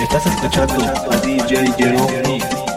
Estás escuchando a DJ Jerome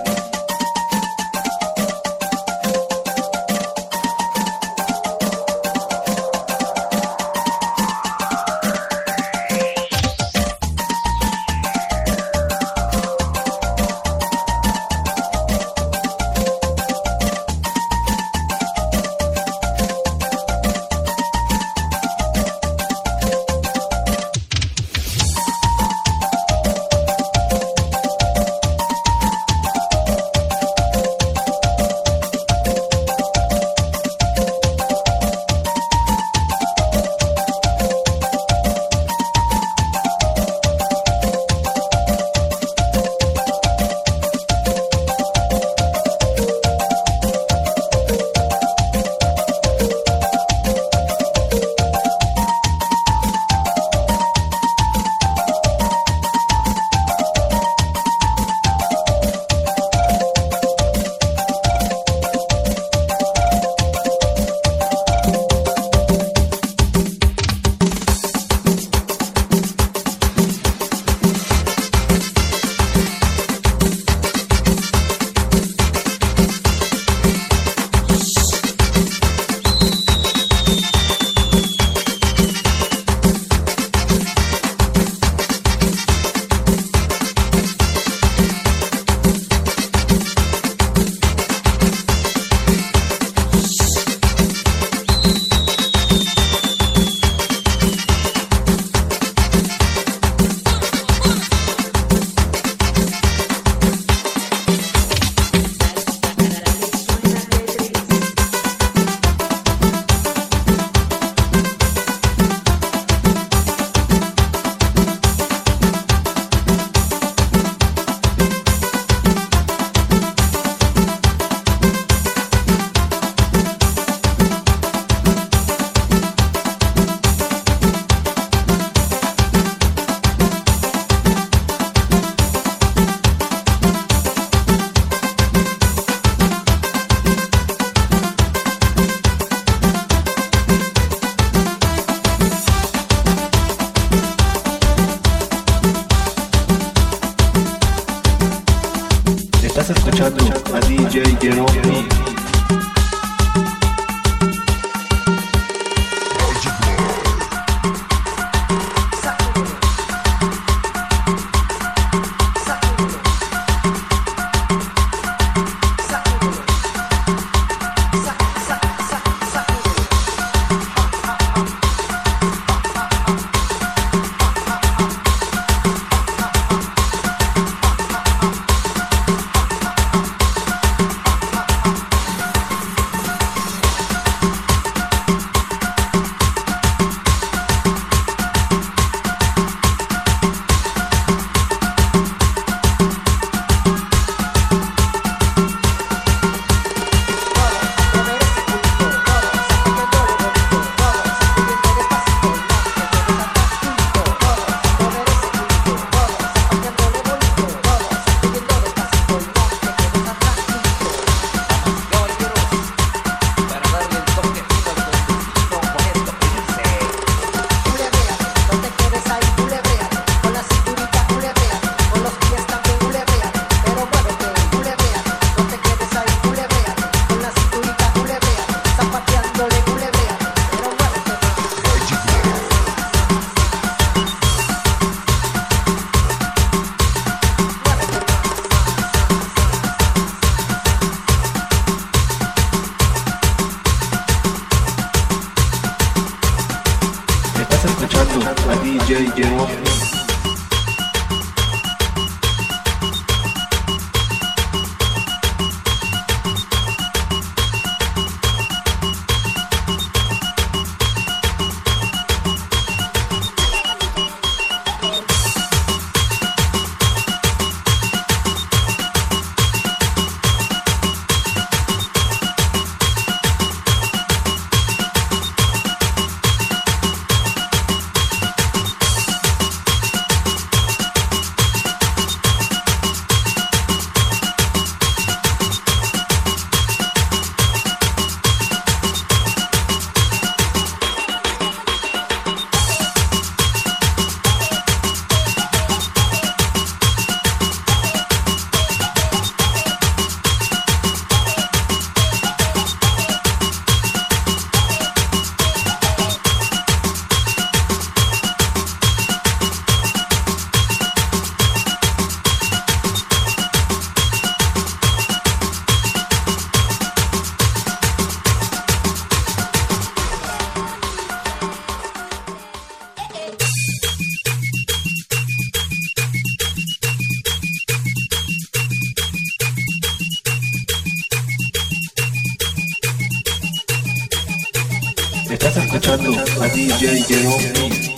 Escuchando a DJ Neron. Estás escuchando a DJ Neron. Escuchando a DJ Neron.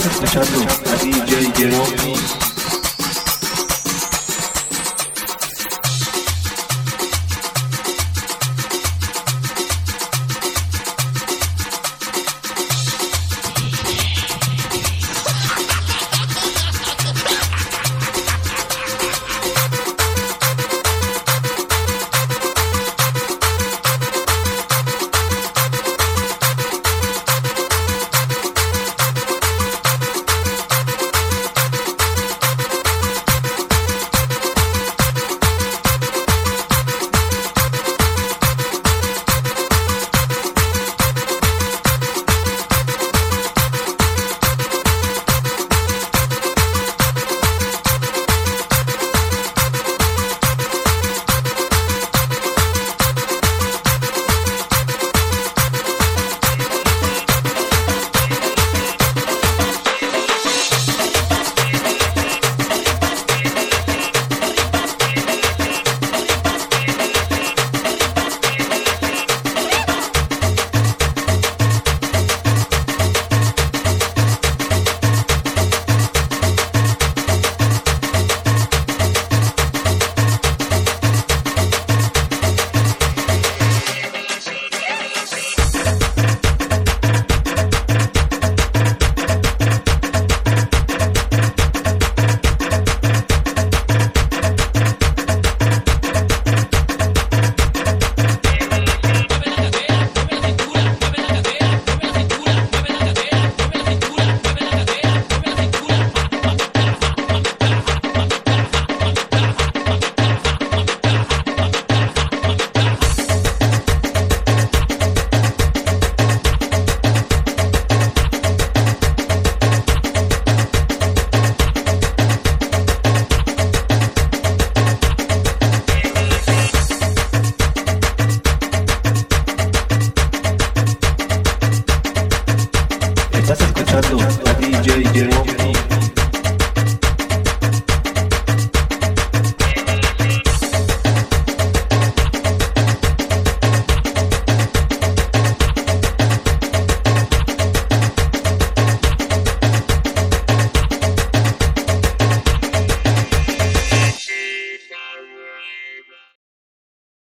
دست به چند از این جای